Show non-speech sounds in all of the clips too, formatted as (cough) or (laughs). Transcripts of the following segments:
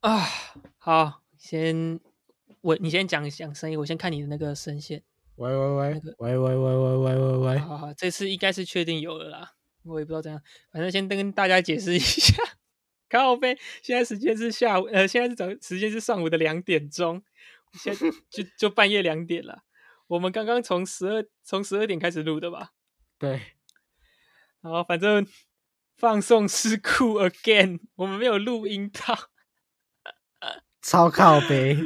啊，好，先我你先讲讲声音，我先看你的那个声线。喂喂喂那个喂喂喂喂喂喂喂，好好好，这次应该是确定有了啦，我也不知道怎样，反正先跟大家解释一下。(laughs) 靠背，现在时间是下午，呃，现在是早，时间是上午的两点钟，现在就就半夜两点了。我们刚刚从十二从十二点开始录的吧，对，然后反正放送事故 again，(laughs) 我们没有录音到。(laughs) 超靠背，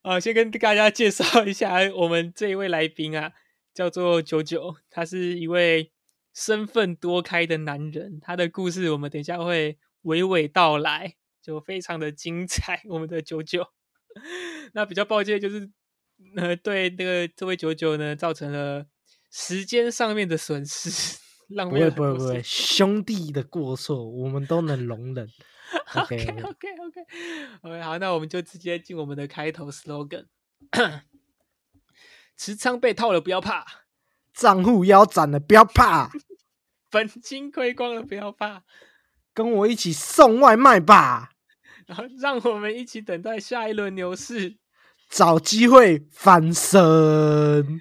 啊，先跟大家介绍一下我们这一位来宾啊，叫做九九，他是一位身份多开的男人，他的故事我们等一下会娓娓道来，就非常的精彩。我们的九九，(laughs) 那比较抱歉就是，呃，对那个这位九九呢，造成了时间上面的损失，浪不会费了不会不会，多时兄弟的过错我们都能容忍。(laughs) OK OK OK OK OK，好，那我们就直接进我们的开头 slogan。持仓被套了不要怕，账户腰斩了，不要怕，(laughs) 本金亏光了不要怕，跟我一起送外卖吧，然后让我们一起等待下一轮牛市。找机会翻身。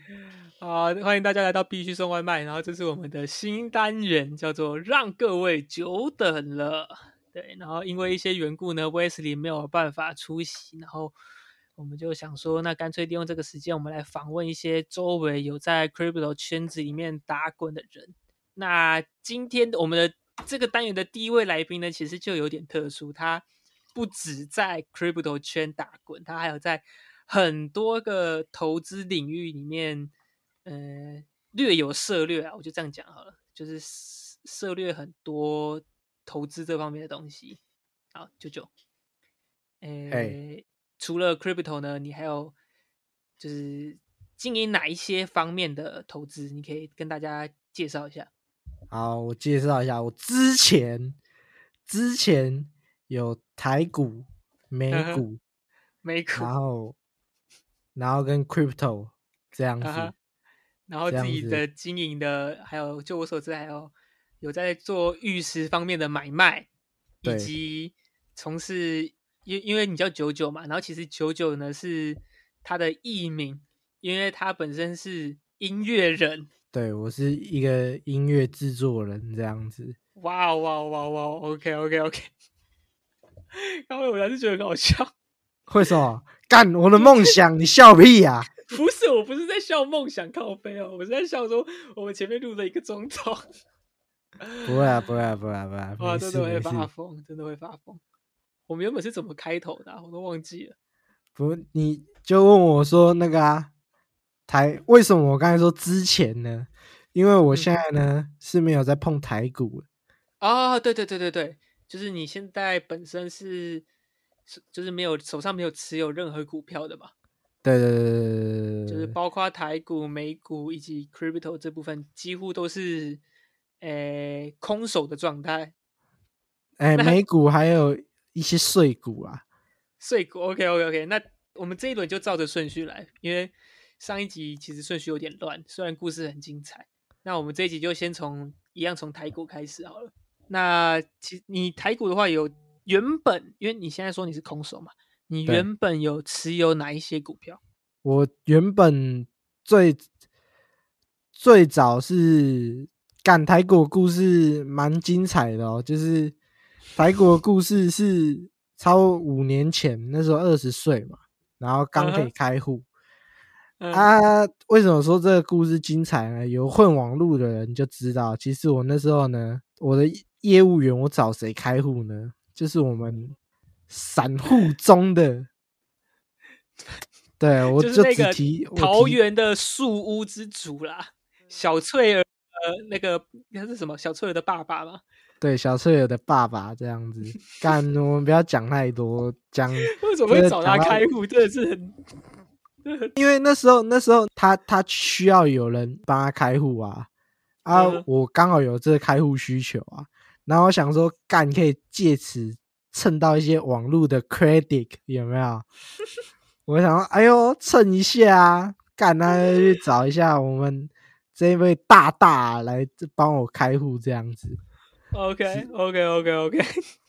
好，欢迎大家来到必须送外卖，然后这是我们的新单元，叫做让各位久等了。对，然后因为一些缘故呢，Wesley 没有办法出席，然后我们就想说，那干脆利用这个时间，我们来访问一些周围有在 Crypto 圈子里面打滚的人。那今天我们的这个单元的第一位来宾呢，其实就有点特殊，他不止在 Crypto 圈打滚，他还有在很多个投资领域里面，呃，略有涉略啊，我就这样讲好了，就是涉涉略很多投资这方面的东西。好，九九，诶，除了 crypto 呢，你还有就是经营哪一些方面的投资？你可以跟大家介绍一下。好，我介绍一下，我之前之前有台股、美股，美股，然后然后跟 crypto 这样子。啊然后自己的经营的，还有就我所知，还有有在做玉石方面的买卖，以及从事，因因为你叫九九嘛，然后其实九九呢是他的艺名，因为他本身是音乐人。对我是一个音乐制作人这样子。哇哦哇哦哇哦哇哦，OK OK OK，(laughs) 然后我还是觉得很好笑。为什么？干我的梦想，你笑屁呀、(laughs) 不是，我不是在笑梦想靠背哦，我是在笑说我们前面录了一个钟头，不会啊，不会啊，不会啊，不会啊，哇，真的会。发疯，真的会发疯。我们原本是怎么开头的啊、我都忘记了。不，你就问我说那个啊，台为什么我刚才说之前呢？因为我嗯现在呢、是没有在碰台股的啊、对对对对对，就是你现在本身是是就是没有手上没有持有任何股票的嘛，对对对对对就是包括台股、美股以及 crypto 这部分，几乎都是诶空手的状态。哎，那美股还有一些碎股啊。碎股，OK OK OK，那我们这一轮就照着顺序来，因为上一集其实顺序有点乱，虽然故事很精彩。那我们这一集就先从一样从台股开始好了。那其你台股的话有原本，因为你现在说你是空手嘛，你原本有持有哪一些股票？我原本最最早是干台股故事蛮精彩的哦，就是台股故事是超五年前，那时候二十岁嘛，然后刚可以开户、嗯、啊。为什么说这个故事精彩呢？有混网路的人就知道，其实我那时候呢，我的业务员我找谁开户呢？就是我们散户中的。(laughs) 对，我就是那个只提桃园的树屋之主啦，小翠儿呃那个那是什么？小翠儿的爸爸吗？对小翠儿的爸爸这样子干，我们不要讲太多，讲 (laughs) 为什么会找他开户？真的是 (laughs) 因为那时候那时候他他需要有人帮他开户啊啊嗯，我刚好有这个开户需求啊，然后我想说干可以借此蹭到一些网络的 credit 有没有？(laughs) 我想说，哎呦，蹭一下啊，干那就去找一下我们这位大大来帮我开户这样子，(laughs) OK OK OK OK，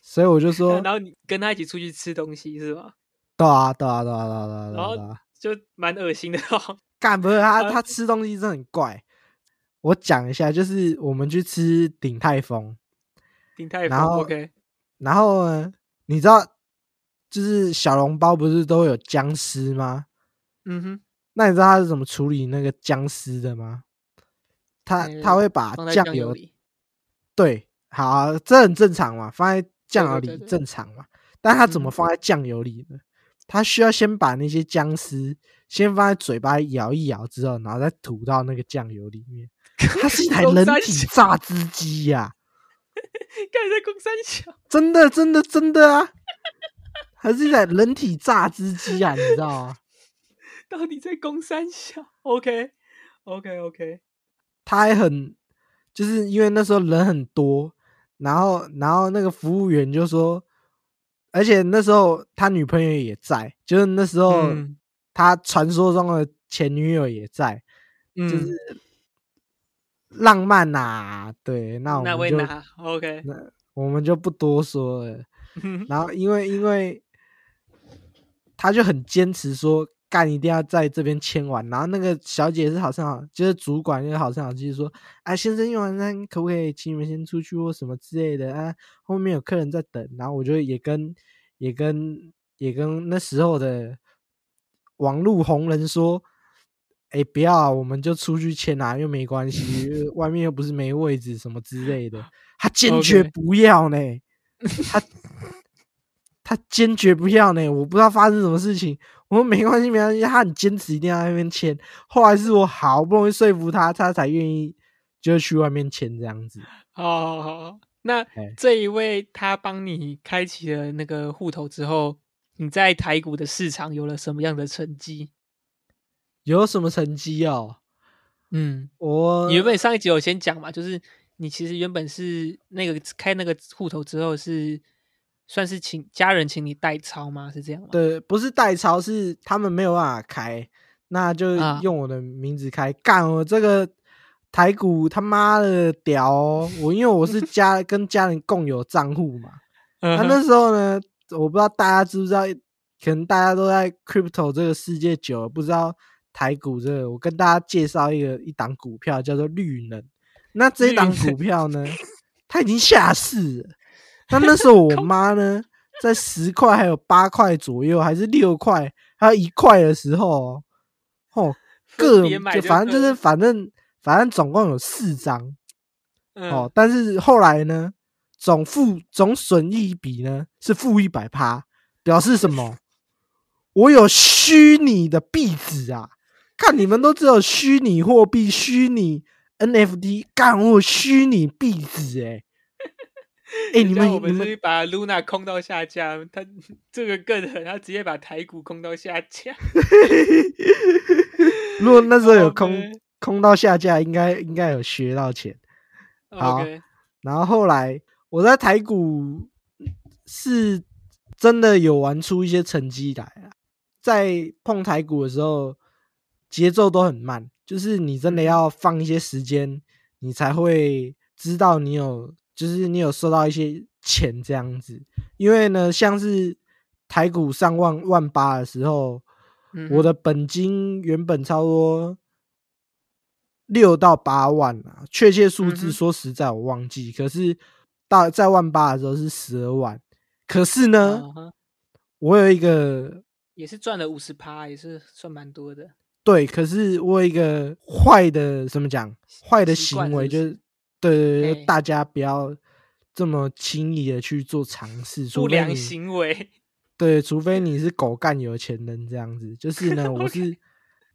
所以我就说，然后你跟他一起出去吃东西是吗？对啊对啊对啊对啊对啊对然后就蛮恶心的哦。(laughs) 干不是他啊他吃东西真的很怪。我讲一下，就是我们去吃鼎泰丰，鼎泰丰然后 OK，然后呢，你知道，就是小笼包不是都会有僵尸吗？嗯哼，那你知道他是怎么处理那个僵尸的吗？他呃他会把放在酱油酱油里。对，好啊、这很正常嘛，放在酱油里对对对正常嘛。但他怎么嗯放在酱油里呢？他需要先把那些僵尸先放在嘴巴里咬一摇之后，然后再吐到那个酱油里面。它是一台 (laughs) 公人体小榨汁机呀、(laughs) 干在公三小，真的，真的，真的啊！还是在人体榨汁机啊，你知道吗？到底在公三小？OK OK OK，他还很，就是因为那时候人很多，然后然后那个服务员就说，而且那时候他女朋友也在，就是那时候嗯他传说中的前女友也在，嗯，就是浪漫呐、对，那我们就那 OK，那我们就不多说了。然后因为因为他就很坚持说干一定要在这边签完，然后那个小姐是好像好就是主管就是好像好就是说，啊先生用完餐可不可以请你们先出去或什么之类的啊，后面有客人在等，然后我就也跟也跟也跟那时候的网络红人说。哎，不要啊，我们就出去签啊，又没关系，呃外面又不是没位置什么之类的。(laughs) 他坚决不要呢，(laughs) 他他坚决不要呢，我不知道发生什么事情。我说没关系，没关系，他很坚持一定要在那边签。后来是我好不容易说服他，他才愿意就去外面签这样子。哦好好，那哎这一位他帮你开启了那个户头之后，你在台股的市场有了什么样的成绩？有什么成绩哦？嗯，我你原本上一集有先讲嘛，就是你其实原本是那个开那个户头之后是算是请家人请你代操吗？是这样吗？对，不是代操，是他们没有办法开，那就啊用我的名字开。干、我这个台股他妈的屌哦！我因为我是家跟家人共有账户嘛，(laughs) 那、嗯哼，那时候呢，我不知道大家知不知道，可能大家都在 crypto 这个世界久了，不知道台股这个。我跟大家介绍一个一档股票，叫做绿能。那这一档股票呢，(laughs) 它已经下市了。那那时候我 (laughs) 妈呢，在十块还有八块左右，还是六块，还有一块的时候哦，哦，各就反正就是反正反正总共有四张。嗯哦，但是后来呢，总负总损益比呢是负一百趴，表示什么？(laughs) 我有虚拟的币纸啊！看你们都只有虚拟货币、虚拟 NFT，干我虚拟币纸哎、(laughs) 哎、你们们你们是把 Luna 空到下架，他这个更狠，他直接把台股空到下架。(laughs) 如果那时候有空空到下架，应该应该有学到钱。好 OK，然后后来我在台股是真的有玩出一些成绩来啊，在碰台股的时候节奏都很慢，就是你真的要放一些时间，你才会知道你有，就是你有收到一些钱这样子。因为呢，像是台股上万万八的时候，嗯我的本金原本差不多六到八万啊，确切数字说实在我忘记，可是到在万八的时候是十二万，可是呢，我有一个也是赚了五十趴，也是算蛮多的。对，可是我有一个坏的怎么讲？坏的行为就是是，对大家不要这么轻易的去做尝试，除不良行为，(laughs) 对，除非你是狗干有钱人这样子。就是呢，(laughs) 我是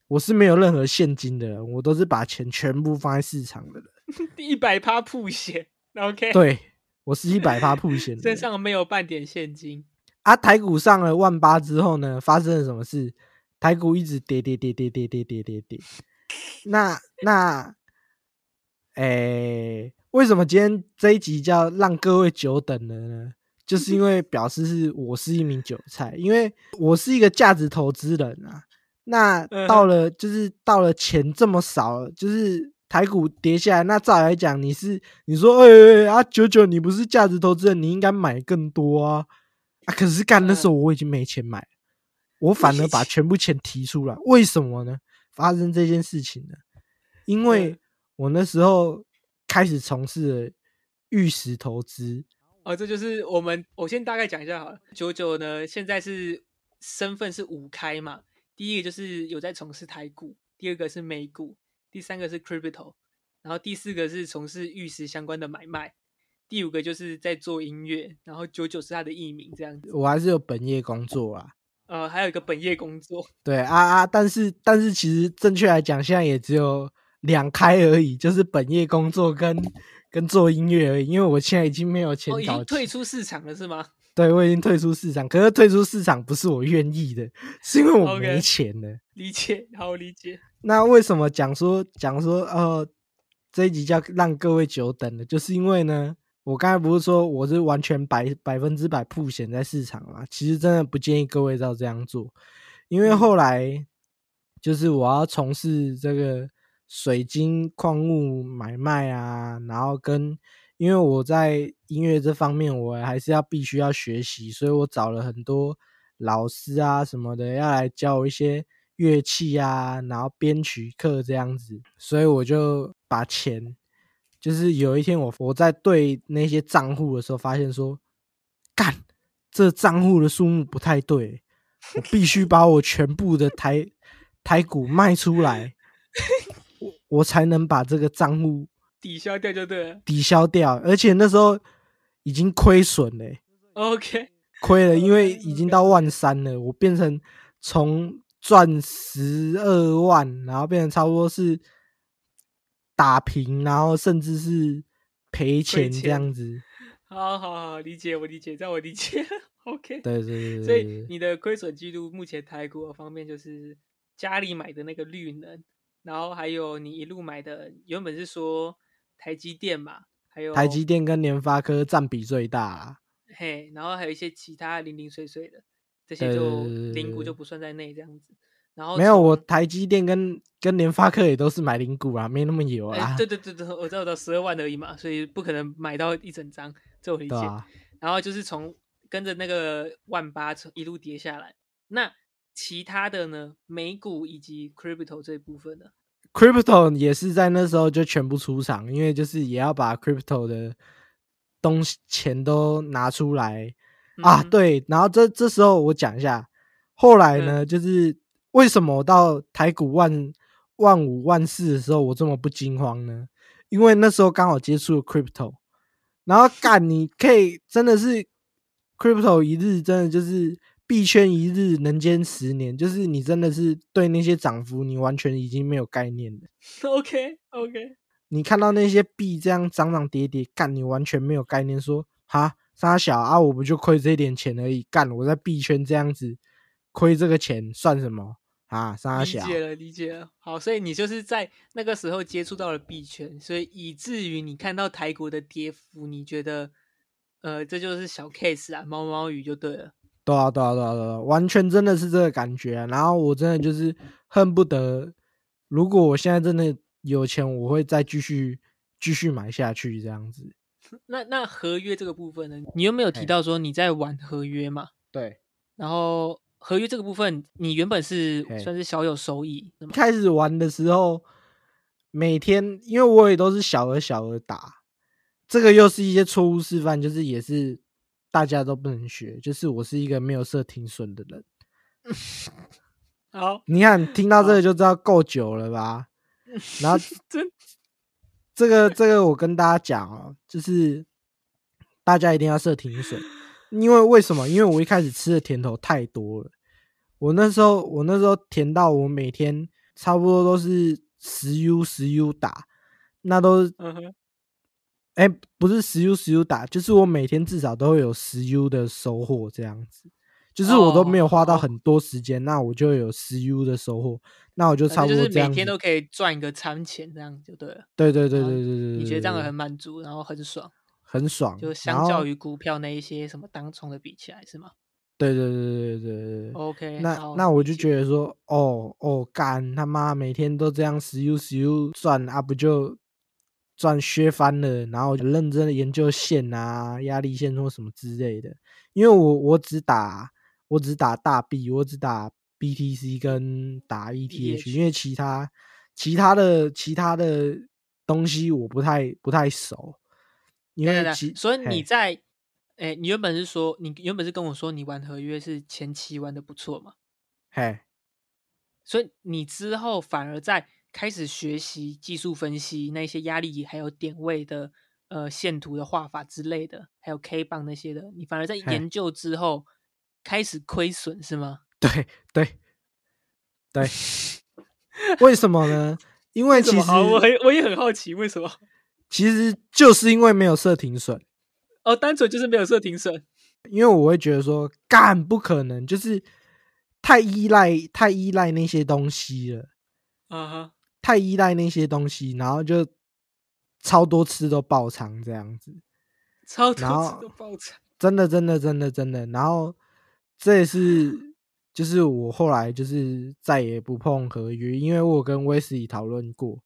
我是没有任何现金的人，我都是把钱全部放在市场的人。(laughs) 一百趴铺险，OK，，对，我是一百趴铺险身。上没有半点现金。啊，台股上了万八之后呢，发生了什么事？台股一直跌跌跌跌跌跌跌跌跌。那那，诶、为什么今天这一集叫让各位久等了呢？就是因为表示是我是一名韭菜，因为我是一个价值投资人啊。那到了就是到了钱这么少，就是台股跌下来，那照来讲，你是你说，哎、欸、啊，九九，你不是价值投资人，你应该买更多啊啊！可是干的时候我已经没钱买了，我反而把全部钱提出来，为什么呢？发生这件事情呢？因为我那时候开始从事了玉石投资。哦，这就是我们，我先大概讲一下好了。九九呢，现在是身份是五开嘛，第一个就是有在从事台股，第二个是美股，第三个是 crypto，然后第四个是从事玉石相关的买卖，第五个就是在做音乐，然后九九是他的艺名这样子。我还是有本业工作啊，呃，还有一个本业工作。对啊啊，但是但是其实正确来讲，现在也只有两开而已，就是本业工作跟。跟做音乐而已，因为我现在已经没有钱搞，已经退出市场了是吗？(laughs) 对，我已经退出市场，可是退出市场不是我愿意的，是因为我没钱了。Okay, 理解，好理解。那为什么讲说讲说呃这一集叫让各位久等了，就是因为呢，我刚才不是说我是完全百百分之百铺险在市场嘛？其实真的不建议各位照这样做，因为后来就是我要从事这个。水晶矿物买卖啊，然后跟因为我在音乐这方面，我还是要必须要学习，所以我找了很多老师啊什么的，要来教我一些乐器啊，然后编曲课这样子，所以我就把钱，就是有一天我我在对那些账户的时候，发现说，干，这账户的数目不太对，我必须把我全部的台台股卖出来。(laughs) 我我才能把这个账户抵消掉，就对了。抵消掉，而且那时候已经亏损了。OK，亏了，因为 (laughs) 已经到万三了，我变成从赚十二万，然后变成差不多是打平，然后甚至是赔钱这样子。(laughs) 好好好，理解我理解，在我理解。OK，对对对对。所以你的亏损记录，目前台股方面就是家里买的那个绿能。然后还有你一路买的，原本是说台积电嘛，还有台积电跟联发科占比最大啊。嘿，然后还有一些其他零零碎碎的，这些就零股就不算在内这样子。然后没有，我台积电跟跟联发科也都是买零股啊，没那么有啊。(laughs) 对对对对，我知道到十二万而已嘛，所以不可能买到一整张，这我理解。啊、然后就是从跟着那个万八一路跌下来，那。其他的呢，美股以及 crypto 这一部分呢，crypto 也是在那时候就全部出场，因为就是也要把 crypto 的东西钱都拿出来、嗯、啊。对，然后这这时候我讲一下，后来呢，嗯、就是为什么到台股万万五万四的时候我这么不惊慌呢？因为那时候刚好接触了 crypto，然后 (laughs) 干你可以真的是 crypto 一日真的就是。币圈一日，人间十年，就是你真的是对那些涨幅，你完全已经没有概念了。(laughs) OK OK，你看到那些币这样涨涨跌跌，干你完全没有概念说，说哈，沙小啊，我不就亏这点钱而已，干我在币圈这样子亏这个钱算什麼啊？沙小，理解了，理解了。好，所以你就是在那个时候接触到了币圈，所以以至于你看到台股的跌幅，你觉得，呃，这就是小 case 啊，毛毛雨就对了。对啊，对啊，对啊，对啊，完全真的是这个感觉、啊。然后我真的就是恨不得，如果我现在真的有钱，我会再继续继续买下去这样子。(laughs) 那那合约这个部分呢？你有没有提到说你在玩合约嘛？对。然後合约这个部分，你原本是算是小有收益。开始玩的时候，每天因为我也都是小额小额打，这个又是一些错误示范，就是也是。大家都不能学，就是我是一个没有设停损的人。(laughs) 好，你看听到这个就知道够久了吧？(laughs) 然后真，这个这个我跟大家讲哦，就是大家一定要设停損，因为为什么？因为我一开始吃的甜头太多了，我那时候我那时候甜到我每天差不多都是十 U 十 U 打，那都。哎，不是十 U 十 U 打，就是我每天至少都会有十 U 的收获这样子，就是我都没有花到很多时间，哦、那我就有十 U 的收获，那我就差不多就是每天都可以赚一个餐钱，这样就对了。對對對對對對，你觉得这样很满足，然后很爽，很爽，就相较于股票那一些什么当冲的比起来，是吗？对对对对对对。OK，那那我就觉得说，哦哦，干他妈每天都这样十 U 十 U 赚啊，不就赚削翻了？然后就认真的研究线啊、压力线或什么之类的。因为我我只打我只打大币，我只打 BTC 跟打 ETH，ETH 因为其他其他的其他的东西我不太不太熟。因对对对为所以你在，哎，你原本是说，你原本是跟我说你玩合约是前期玩的不错嘛，嘿所以你之后反而在开始学习技术分析那些压力还有点位的呃线图的画法之类的，还有 K 棒那些的，你反而在研究之后开始亏损是吗？(laughs) 对对对，为什么呢？因为其实我很我也很好奇为什么？其实就是因为没有设停损，哦，单纯就是没有设停损。因为我会觉得说，干不可能，就是太依赖太依赖那些东西了，啊哈，太依赖那些东西，然后就超多次都爆仓这样子，超多次都爆仓。真的真的真的真的，然后这也是就是我后来就是再也不碰合约，因为我跟威斯里讨论过，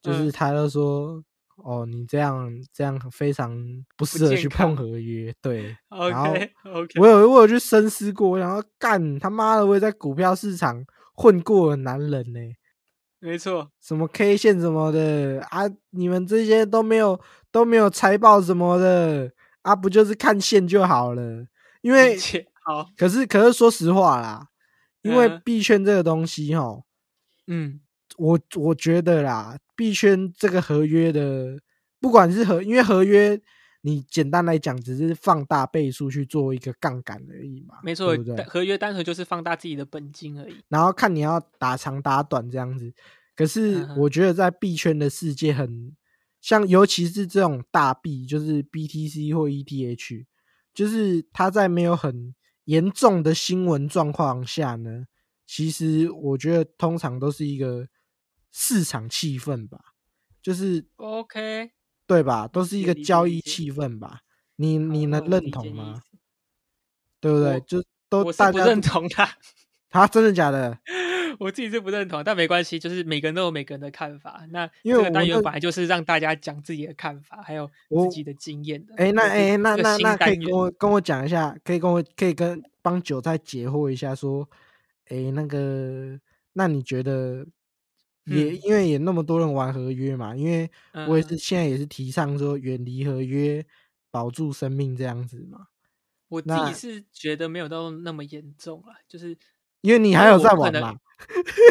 就是嗯他就说。哦，你这样这样非常不适合去碰合约，对。(laughs) 然后 OK OK，我有我有去深思过，我想要干他妈的，我也在股票市场混过的男人呢、没错，什么 K 线什么的啊，你们这些都没有都没有财报什么的啊，不就是看线就好了？因为好，可是可是说实话啦，因为嗯币圈这个东西哈，嗯，我我觉得啦，币圈这个合约的，不管是合，因为合约你简单来讲，只是放大倍数去做一个杠杆而已嘛，没错对不对？合约单纯就是放大自己的本金而已。然后看你要打长打短这样子。可是我觉得在币圈的世界很像，尤其是这种大币，就是 BTC 或 ETH，就是它在没有很严重的新闻状况下呢，其实我觉得通常都是一个市场气氛吧，就是 OK，对吧？都是一个交易气氛吧。你你能认同吗？对不对？就都我是不认同他，(laughs) 他，真的假的？(laughs) 我自己是不认同，但没关系，就是每个人都有每个人的看法。那因为这个单元本来就是让大家讲自己的看法，还有自己的经验的。哎、那哎、那那那可以跟我跟我讲一下，可以跟我可以跟帮韭菜解惑一下，说，哎、那个，那你觉得也、嗯。因为也那么多人玩合约嘛，因为我也嗯。是现在也是提倡说远离合约，保住生命这样子嘛，我自己是觉得没有到那么严重啊，就是因为你还有在玩嘛，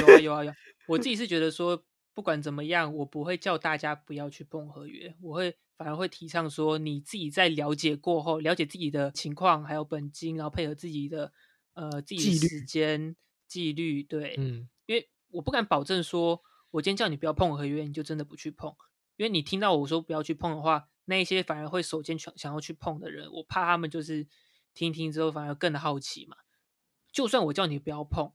有啊有啊有啊，我自己是觉得说，不管怎么样，我不会叫大家不要去碰合约，我会反而会提倡说，你自己在了解过后，了解自己的情况还有本金，然后配合自己的呃自己的时间纪律，对，嗯，我不敢保证说，我今天叫你不要碰合约，你就真的不去碰。因为你听到我说不要去碰的话，那一些反而会首先想想要去碰的人，我怕他们就是听听之后反而更好奇嘛。就算我叫你不要碰，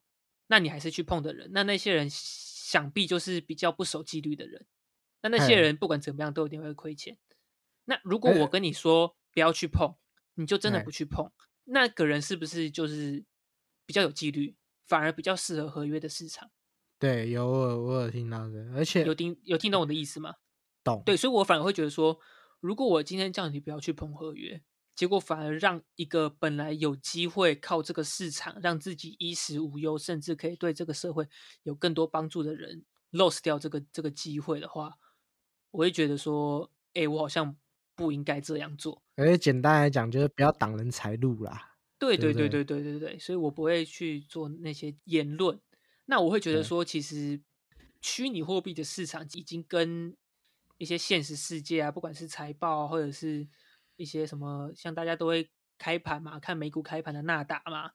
那你还是去碰的人，那那些人想必就是比较不守纪律的人。那那些人不管怎么样都一定会亏钱。那如果哎我跟你说不要去碰，你就真的哎不去碰，那个人是不是就是比较有纪律，反而比较适合合约的市场？对，有我有我有听到的，而且有听有听懂我的意思吗？懂，对，所以我反而会觉得说，如果我今天叫你不要去碰合约，结果反而让一个本来有机会靠这个市场让自己衣食无忧，甚至可以对这个社会有更多帮助的人 lose 掉这个这个机会的话，我会觉得说，哎，我好像不应该这样做。而且简单来讲，就是不要挡人财路啦。对对对对对对对对，所以我不会去做那些言论。那我会觉得说，其实虚拟货币的市场已经跟一些现实世界啊，不管是财报啊，或者是一些什么，像大家都会开盘嘛，看美股开盘的纳达嘛，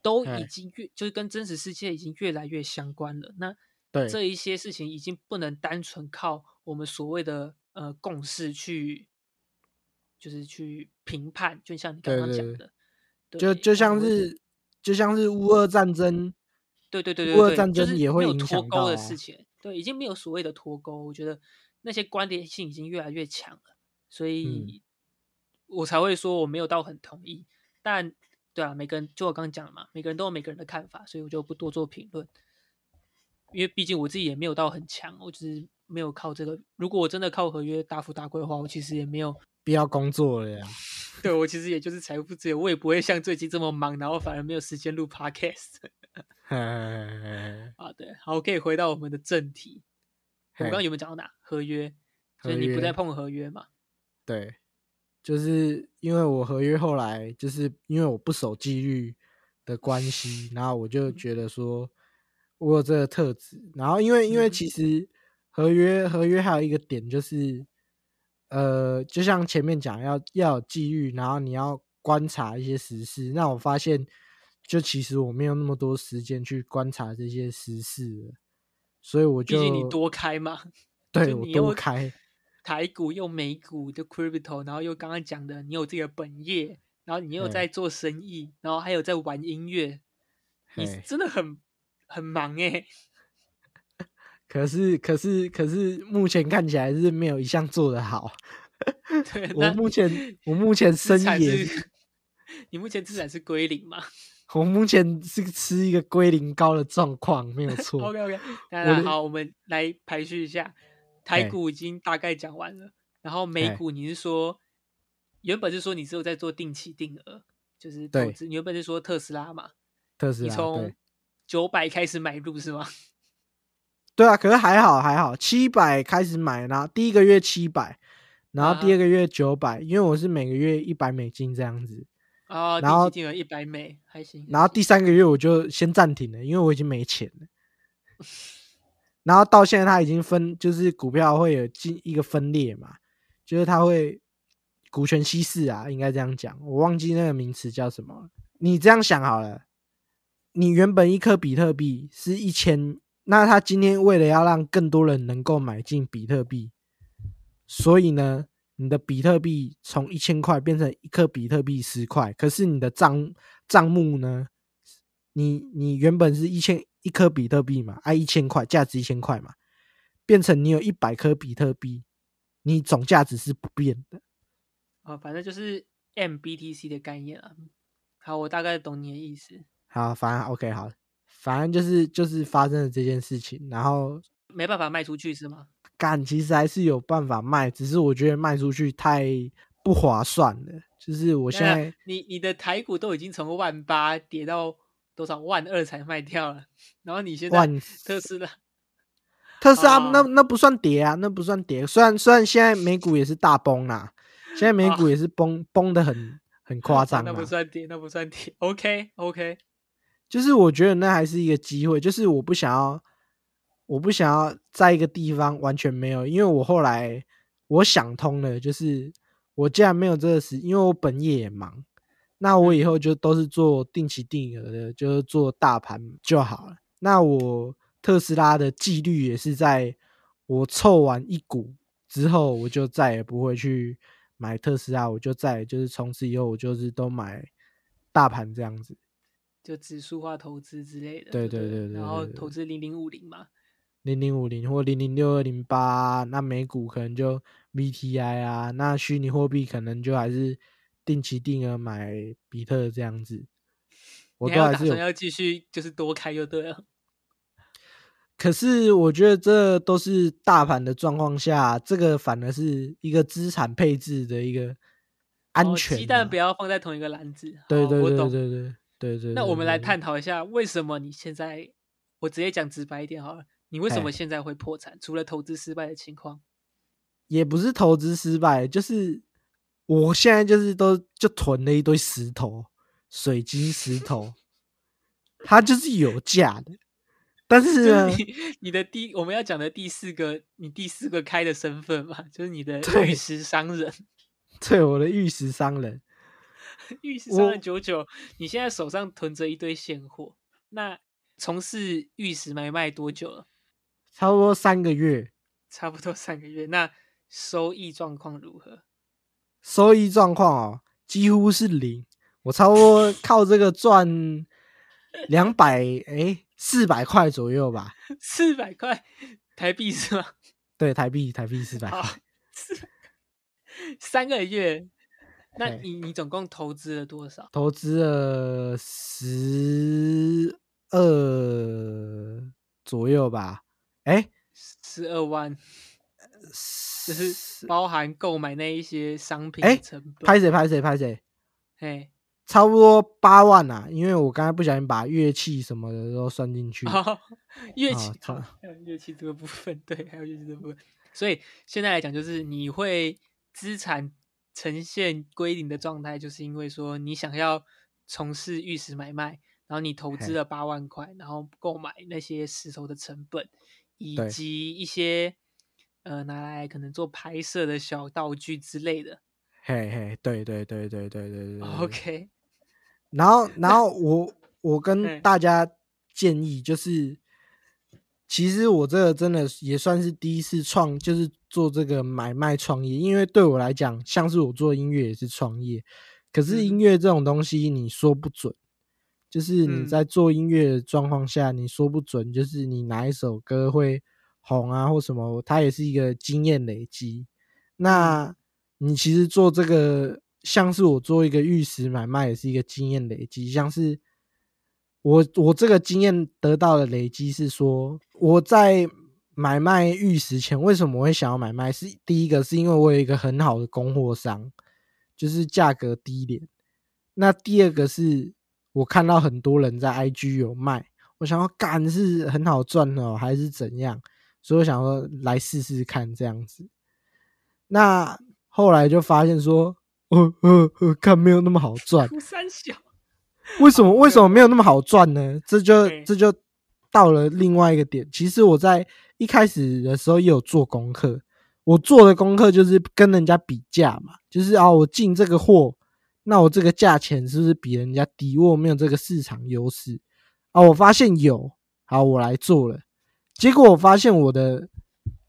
都哎已经越就是跟真实世界已经越来越相关了。那对。这一些事情已经不能单纯靠我们所谓的呃共识去，就是去评判，就像你刚刚讲的，就就像是就像是乌俄战争，对对对对对，就是战争也会有脱钩的事情，对，已经没有所谓的脱钩。我觉得那些关联性已经越来越强了，所嗯以我才会说我没有到很同意。但对啊，每个人就我刚刚讲了嘛，每个人都有每个人的看法，所以我就不多做评论。因为毕竟我自己也没有到很强，我只是没有靠这个。如果我真的靠合约大富大贵的话，我其实也没有必要工作了呀。对我其实也就是财富自由，我也不会像最近这么忙，然后反而没有时间录 podcast。(laughs) 啊，对，好，可以回到我们的正题。我们刚刚有没有讲到哪？合约，就是你不再碰合约嘛？对，就是因为我合约后来就是因为我不守纪律的关系，然后我就觉得说我有这个特质。然后因为因为其实合约合约还有一个点就是，呃，就像前面讲要要有纪律，然后你要观察一些时事。那我发现。就其实我没有那么多时间去观察这些时事，所以我就毕竟你多开嘛，(laughs) 对我多开 (laughs) 台股又美股的 crypto，然后又刚刚讲的你有自己的本业，然后你又在做生意，然后还有在玩音乐，你真的很很忙 (laughs) 哎。可是可是可是目前看起来是没有一项做得好。对，我目前我目前生意，你目前资产是归零吗？我目前是吃一个龟苓膏的状况，没有 (laughs) 错。OK (laughs) OK，那好，我们来排序一下，台股已经大概讲完了，然后美股你是说原本是说你只有在做定期定额，就是投资，你原本是说特斯拉嘛？特斯拉，你从九百开始买入是吗？(laughs) 对啊，可是还好还好，七百开始买，然后第一个月七百，然后第二个月九百，因为我是每个月一百美金这样子。啊，然后一百美还行，然后第三个月我就先暂停了，因为我已经没钱了。(laughs) 然后到现在，它已经分，就是股票会有进一个分裂嘛，就是它会股权稀释啊，应该这样讲，我忘记那个名词叫什么。你这样想好了，你原本一颗比特币是一千，那他今天为了要让更多人能够买进比特币，所以呢？你的比特币从一千块变成一颗比特币十块，可是你的账账目呢？你你原本是一千一颗比特币嘛，哎，一千块价值一千块嘛，变成你有一百颗比特币，你总价值是不变的。哦，反正就是 MBTC 的概念啊。好，我大概懂你的意思。好，反正 OK，好，反正就是就是发生了这件事情，然后没办法卖出去是吗？干其实还是有办法卖，只是我觉得卖出去太不划算了。就是我现在，你你的台股都已经从万八跌到多少万二才卖掉了，然后你现在特斯拉，特斯拉那那不算跌啊，那不算跌。虽然虽然现在美股也是大崩啦，现在美股也是崩崩的很 (laughs) 很夸张。那不算跌，那不算跌。OK OK，就是我觉得那还是一个机会，就是我不想要。我不想要在一个地方完全没有，因为我后来我想通了，就是我既然没有这个时，因为我本业也忙，那我以后就都是做定期定额的，就是做大盘就好了。那我特斯拉的纪律也是在我凑完一股之后，我就再也不会去买特斯拉，我就再就是从此以后我就是都买大盘这样子，就指数化投资之类的。对对对对，然后投资零零五零嘛。零零五零或零零六二零八，那美股可能就 VTI 啊，那虚拟货币可能就还是定期定额买比特这样子。我都还是要继续就是多开就对了。可是我觉得这都是大盘的状况下，这个反而是一个资产配置的一个安全。鸡蛋不要放在同一个篮子。对对对对对对对。那我们来探讨一下，为什么你现在？我直接讲直白一点好了。你为什么现在会破产？除了投资失败的情况，也不是投资失败，就是我现在就是都就囤了一堆石头，水晶石 (laughs) 头，它就是有价的。但是呢，你的第我们要讲的第四个，你第四个开的身份嘛，就是你的玉石商人。(laughs) 对，我的玉石商人，(laughs) 玉石商人九九，你现在手上囤着一堆现货，那从事玉石买卖多久了？差不多三个月，差不多三个月。那收益状况如何？收益状况哦，几乎是零。我差不多 (laughs) 靠这个赚两百，哎，四百块左右吧。(laughs) 四百块台币是吗？对，台币，台币四百 (laughs) 块。三个月，那你你总共投资了多少？投资了十二左右吧。哎，十二万，就是包含购买那一些商品成本。拍谁拍谁拍谁，哎，差不多八万啊，因为我刚才不小心把乐器什么的都算进去。好，(laughs) 乐器啊，差好还有乐器这个部分，对，还有乐器这个部分。所以现在来讲，就是你会资产呈现归零的状态，就是因为说你想要从事玉石买卖，然后你投资了八万块，然后购买那些石头的成本，以及一些呃拿来可能做拍摄的小道具之类的。嘿嘿对对对对对对对 ok (laughs) 然后然后 (laughs) 我我跟大家建议就是其实我这个真的也算是第一次创就是做这个买卖创业。因为对我来讲像是我做音乐也是创业可是音乐这种东西你说不准就是你嗯在做音乐的状况下，你说不准，就是你哪一首歌会红啊或什么，它也是一个经验累积。那你其实做这个，像是我做一个玉石买卖，也是一个经验累积。像是我我这个经验得到的累积是说，我在买卖玉石前，为什么我会想要买卖？是第一个是因为我有一个很好的供货商，就是价格低廉。那第二个是我看到很多人在 IG 有卖，我想要干是很好赚哦，还是怎样？所以我想说来试试看这样子。那后来就发现说，呃呃呃，看没有那么好赚。哭三小，为什么为什么没有那么好赚呢？这就这就到了另外一个点。其实我在一开始的时候也有做功课，我做的功课就是跟人家比价嘛，就是啊，我进这个货，那我这个价钱是不是比人家低？我有没有这个市场优势啊？我发现有，好，我来做了。结果我发现我的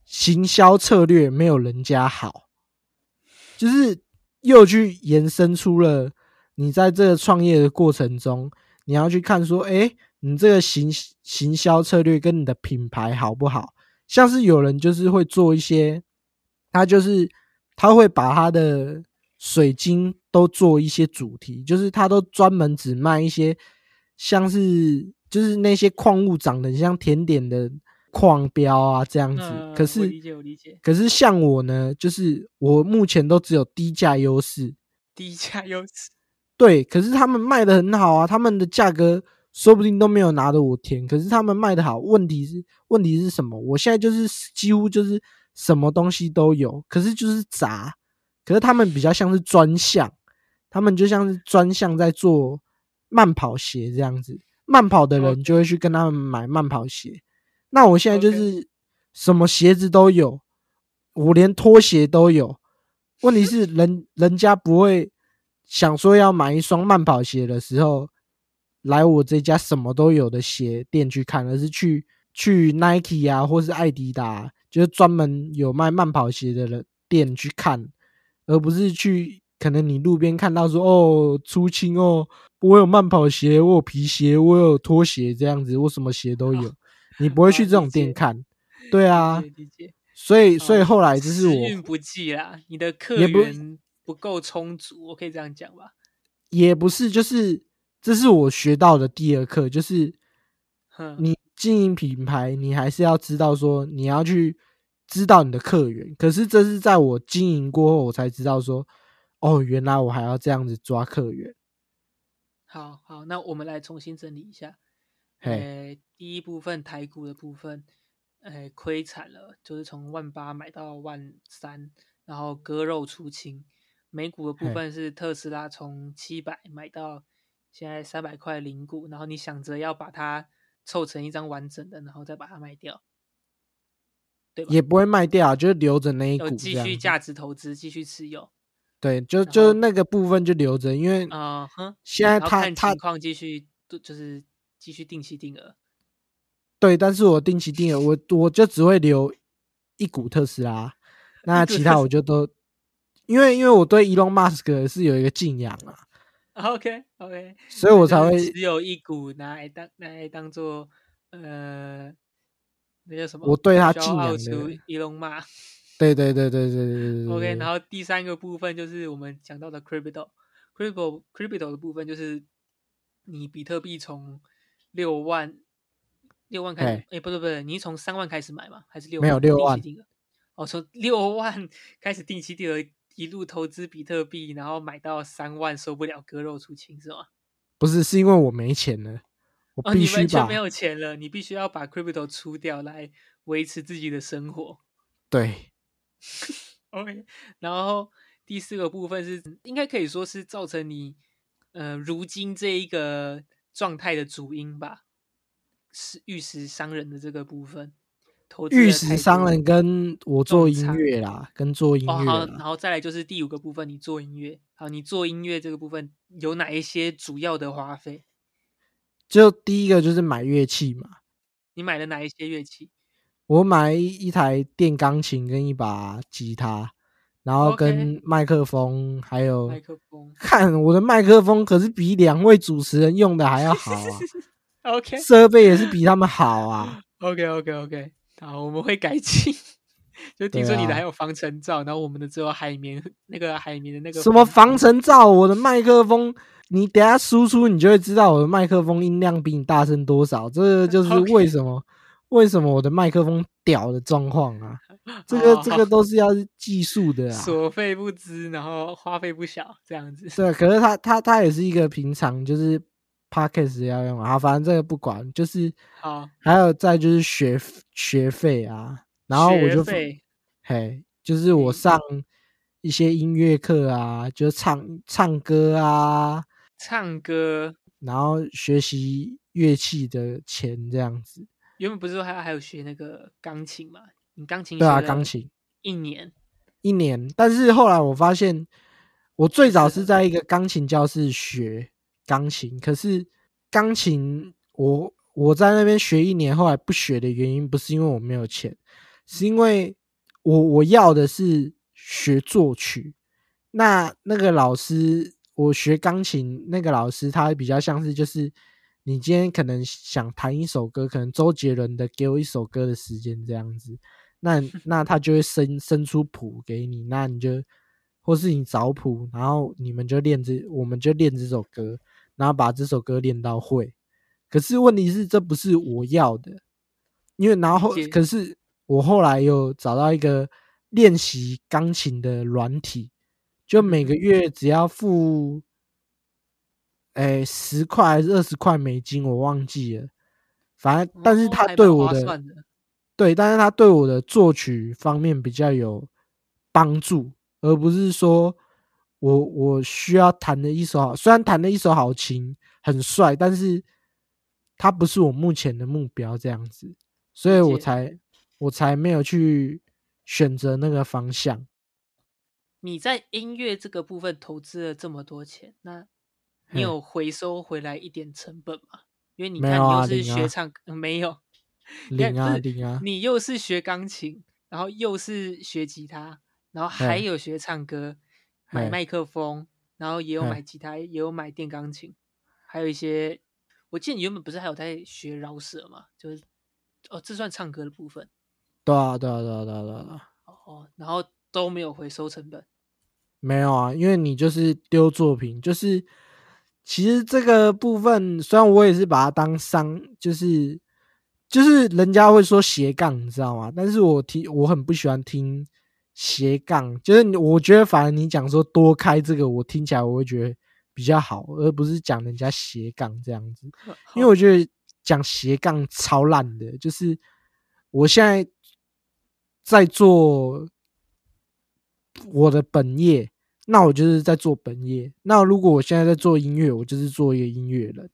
行销策略没有人家好，就是又去延伸出了你在这个创业的过程中，你要去看说，哎，你这个行行销策略跟你的品牌好不好？像是有人就是会做一些，他就是他会把他的水晶都做一些主题，就是他都专门只卖一些像是就是那些矿物长得很像甜点的矿标啊这样子。嗯，可是理解，我理解，可是像我呢，就是我目前都只有低价优势，低价优势。对，可是他们卖的很好啊，他们的价格说不定都没有拿得我甜，可是他们卖的好。问题是，问题是什么？我现在就是几乎就是什么东西都有，可是就是杂。可是他们比较像是专项，他们就像是专项在做慢跑鞋这样子，慢跑的人就会去跟他们买慢跑鞋。那我现在就是什么鞋子都有，我连拖鞋都有。问题是人人家不会想说要买一双慢跑鞋的时候，来我这家什么都有的鞋店去看，而是去去 Nike 啊，或是艾迪达，就是专门有卖慢跑鞋的人店去看，而不是去可能你路边看到说哦出清哦，我有慢跑鞋，我有皮鞋，我有拖鞋这样子，我什么鞋都有，你不会去这种店看，对啊。所以所以哦后来就是我运不济啦，你的客源不够充足，我可以这样讲吧？也不是，就是这是我学到的第二课，就是，你经营品牌，你还是要知道说你要去知道你的客源。可是这是在我经营过后，我才知道说，哦，原来我还要这样子抓客源。好好，那我们来重新整理一下。嘿，呃，第一部分台股的部分，呃，亏惨了，就是从万八买到万三，然后割肉出清。美股的部分是特斯拉从七百买到现在三百块零股，然后你想着要把它凑成一张完整的，然后再把它卖掉，对吧？也不会卖掉，就是留着那一股。继续价值投资，继续持有。对，就就是那个部分就留着，因为啊哼，现在他他看情况继续，就就是继续定期定额。对，但是我定期定额，我我就只会留一股特斯拉，那其他我就都，因为因为我对 Elon Musk 是有一个敬仰啊，OK OK，所以我才会只有一股拿来当拿来当做呃，那叫什么？我对他技能。骄傲出伊隆马。对对对对对对对。OK，然后第三个部分就是我们讲到的 Crypto，Crypto，Crypto 的部分就是你比特币从六万六万开始，哎，不对不对，你是从三万开始买吗？还是六？没有六万。哦，从六万 (laughs) 开始定期定额一路投资比特币，然后买到三万收不了割肉出清是吗？不是，是因为我没钱了。我哦，必须把你完全没有钱了，你必须要把 crypto 出掉来维持自己的生活。对 (laughs) OK，然后第四个部分是应该可以说是造成你呃如今这一个状态的主因吧，是玉石商人的这个部分，投资玉石商人跟我做音乐啦，跟做音哦，乐好，然，后再来就是第五个部分，你做音乐，好，你做音乐这个部分有哪一些主要的花费？就第一个就是买乐器嘛，你买了哪一些乐器？我买一台电钢琴跟一把吉他，然后跟麦克风，还有麦克风。看我的麦克风可是比两位主持人用的还要好啊，(laughs) OK 设备也是比他们好啊。(laughs) OK OK OK，好，我们会改进。就听说你的还有防尘罩，然后我们的只有海绵那个海绵的那个什么防尘罩？我的麦克风，你等下输出你就会知道我的麦克风音量比你大声多少。这个 (laughs) 就是为什么为什么我的麦克风屌的状况啊。这个哦 (laughs) 这个都是要技术的啊。所费不赀，然后花费不小，这样子。对，可是它它它也是一个平常就是 podcast 要用啊，反正这个不管，就是好，还有再就是学学费啊，然后我就嘿，就是我嗯上一些音乐课啊，就唱唱歌啊，唱歌，然后学习乐器的钱这样子。原本不是说还还有学那个钢琴嘛？你钢琴对啊，钢琴一年，一年，但是后来我发现，我最早是在一个钢琴教室学钢琴，可是钢琴我我在那边学一年，后来不学的原因不是因为我没有钱，是因为我我要的是学作曲。那那个老师，我学钢琴那个老师，他比较像是就是你今天可能想弹一首歌，可能周杰伦的《给我一首歌的时间》这样子，那 (laughs) 那他就会生生出谱给你，那你就或是你找谱，然后你们就练这，我们就练这首歌，然后把这首歌练到会。可是问题是，这不是我要的，因为然后可是我后来又找到一个练习钢琴的软体，就每个嗯月只要付，哎十块还是二十块美金，我忘记了。反正，但是哦他对我的对，但是他对我的作曲方面比较有帮助，而不是说我我需要弹的一手好，虽然弹的一手好琴很帅，但是他不是我目前的目标这样子，所以我才我才没有去选择那个方向。你在音乐这个部分投资了这么多钱，那 (laughs) 你有回收回来一点成本吗？因为你看你又是学唱，呃没有，(laughs) 你看零啊零啊，你又是学钢琴，然后又是学吉他，然后还有学唱歌，买嘿麦克风，然后也有嘿买吉他，也有买电钢琴，还有一些，我记得你原本不是还有在学饶舌嘛？就是哦，这算唱歌的部分对啊对啊对啊对啊对啊，哦，然后都没有回收成本。没有啊，因为你就是丢作品，就是其实这个部分，虽然我也是把它当商，就是就是人家会说斜杠，你知道吗？但是我听我很不喜欢听斜杠，就是我觉得反而你讲说多开这个，我听起来我会觉得比较好，而不是讲人家斜杠这样子。因为我觉得讲斜杠超烂的，就是我现在在做我的本业，那我就是在做本业。那如果我现在在做音乐，我就是做一个音乐人，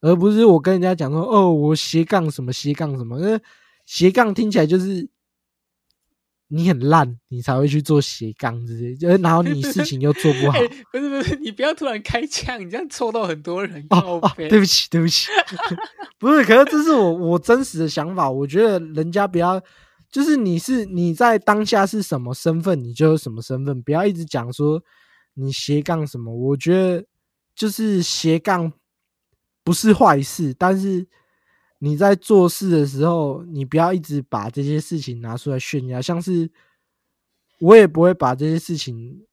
而不是我跟人家讲说哦，我斜杠什么斜杠什么，那斜杠听起来就是。你很烂，你才会去做斜杠这些，就是然后你事情又做不好。(laughs) 哎不是不是，你不要突然开枪，你这样抽到很多人。哦靠哦，对不起，对不起，(laughs) 不是，可是这是我我真实的想法。我觉得人家不要，就是你是你在当下是什么身份，你就有什么身份，不要一直讲说你斜杠什么。我觉得就是斜杠不是坏事，但是你在做事的时候，你不要一直把这些事情拿出来炫耀，像是我也不会把这些事情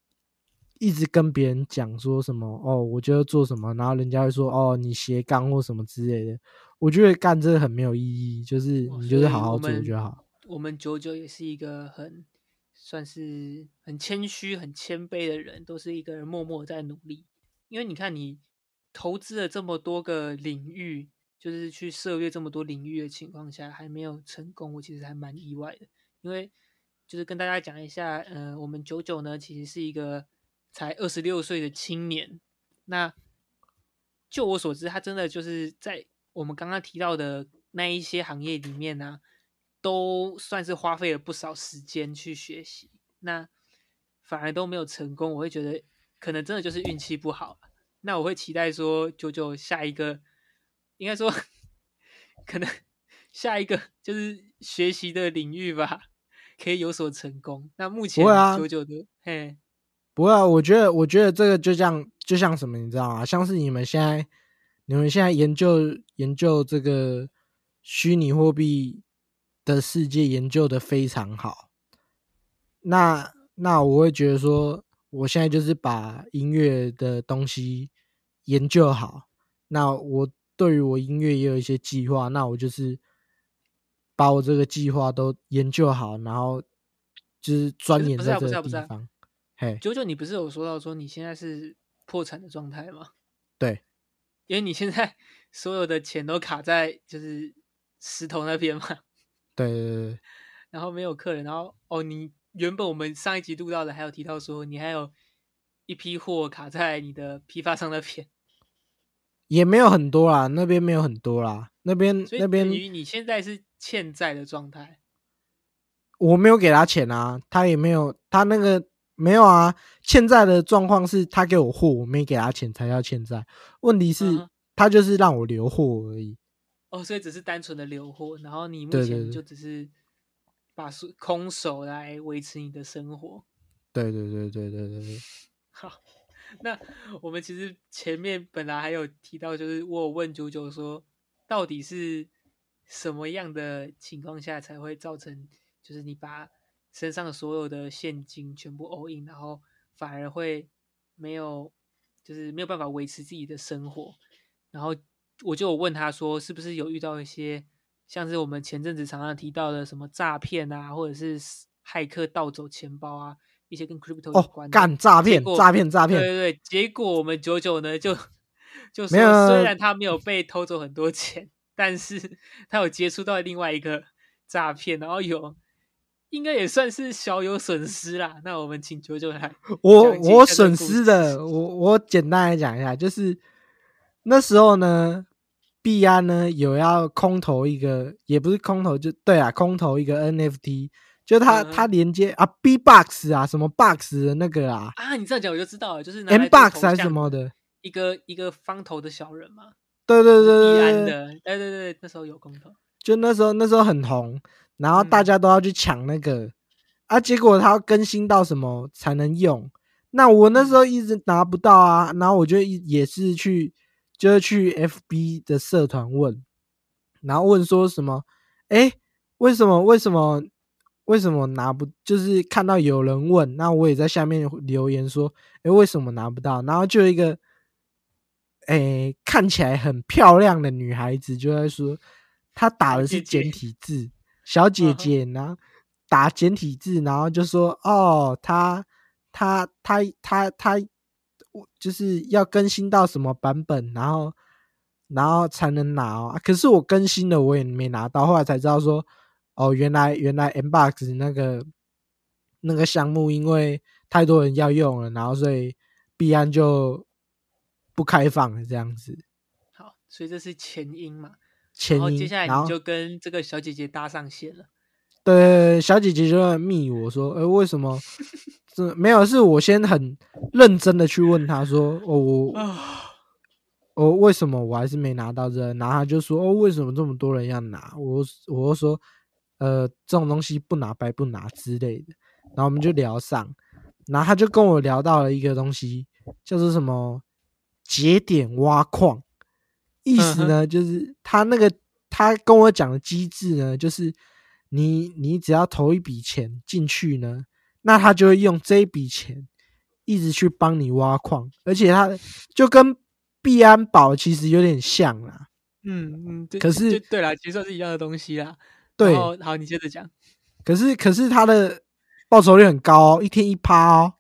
一直跟别人讲说什么哦，我就要做什么，然后人家会说哦，你斜杠或什么之类的。我觉得干这个很没有意义，就是你就是好好做就好。我们九九也是一个很算是很谦虚、很谦卑的人，都是一个人默默在努力。因为你看，你投资了这么多个领域，就是去涉猎这么多领域的情况下，还没有成功，我其实还蛮意外的。因为就是跟大家讲一下，呃，我们九九呢，其实是一个才二十六岁的青年。那就我所知，他真的就是在我们刚刚提到的那一些行业里面呢。都算是花费了不少时间去学习，那反而都没有成功，我会觉得可能真的就是运气不好。那我会期待说，九九下一个，应该说 (laughs) 可能下一个就是学习的领域吧，可以有所成功。那目前九九的，嘿，不会啊，我觉得，我觉得这个就像就像什么，你知道吗？像是你们现在，你们现在研究研究这个虚拟货币。的世界研究的非常好，那那我会觉得说，我现在就是把音乐的东西研究好。那我对于我音乐也有一些计划，那我就是把我这个计划都研究好，然后就是钻研在这个地方。嘿，九九，你不是有说到说你现在是破产的状态吗？对，因为你现在 (laughs) 所有的钱都卡在就是石头那边嘛。对对对，(laughs) 然后没有客人，然后哦，你原本我们上一集录到的，还有提到说你还有一批货卡在你的批发商那边，也没有很多啦，那边没有很多啦，那边那边于你现在是欠债的状态，我没有给他钱啊，他也没有，他那个没有啊，欠债的状况是他给我货，我没给他钱才要欠债，问题是他就是让我留货而已。哦，所以只是单纯的留货，然后你目前就只是把空手来维持你的生活。对对对对对对对。(laughs) 好，那我们其实前面本来还有提到，就是我有问九九说，到底是什么样的情况下才会造成，就是你把身上所有的现金全部 all in，然后反而会没有，就是没有办法维持自己的生活，然后。我就问他说，是不是有遇到一些像是我们前阵子常常提到的什么诈骗啊，或者是骇客盗走钱包啊，一些跟 crypto 有关干诈骗、诈骗、诈骗。对对对，结果我们九九呢就就说，虽然他没有被偷走很多钱，但是 (laughs) 他有接触到另外一个诈骗，然后有应该也算是小有损失啦。那我们请九九来，我我损失的，我我简单来讲一下，就是。那时候呢，币安呢有要空投一个，也不是空投，就对啊，空投一个 NFT，就它它连接啊，B box 啊，什么 box 的那个啊，啊，你这样讲我就知道了，就是 M box 还是什么的，一个一个方头的小人嘛，对对对对，币安的，对对对，那时候有空投，就那时候那时候很红，然后大家都要去抢那个，啊，结果它要更新到什么才能用？那我那时候一直拿不到啊，然后我就也是去。就是去 FB 的社团问，然后问说什么？哎，为什么？为什么？为什么拿不？就是看到有人问，那我也在下面留言说，哎，为什么拿不到？然后就一个，哎，看起来很漂亮的女孩子就在说，她打的是简体字，小姐姐呢打简体字，然后就说，哦，她，她，她，她，她。就是要更新到什么版本，然后然后才能拿哦。可是我更新了，我也没拿到。后来才知道说，哦，原来原来 M box 那个那个项目，因为太多人要用了，然后所以币安就不开放了这样子。好，所以这是前因嘛？前因。接下来你就跟这个小姐姐搭上线了。对，小姐姐就在密我说，呃，为什么？这没有，是我先很认真的去问她说，哦，我，哦，为什么我还是没拿到这？然后她就说，哦，为什么这么多人要拿？我，我就说，呃，这种东西不拿白不拿之类的。然后我们就聊上，然后她就跟我聊到了一个东西，叫做什么节点挖矿，意思呢，就是他那个他跟我讲的机制呢，就是你你只要投一笔钱进去呢。那他就会用这一笔钱一直去帮你挖矿，而且他就跟币安宝其实有点像啦。嗯嗯，对可是对啦，其实算是一样的东西啦。对好，你接着讲。可是可是他的报酬率很高、哦，一天一趴哦，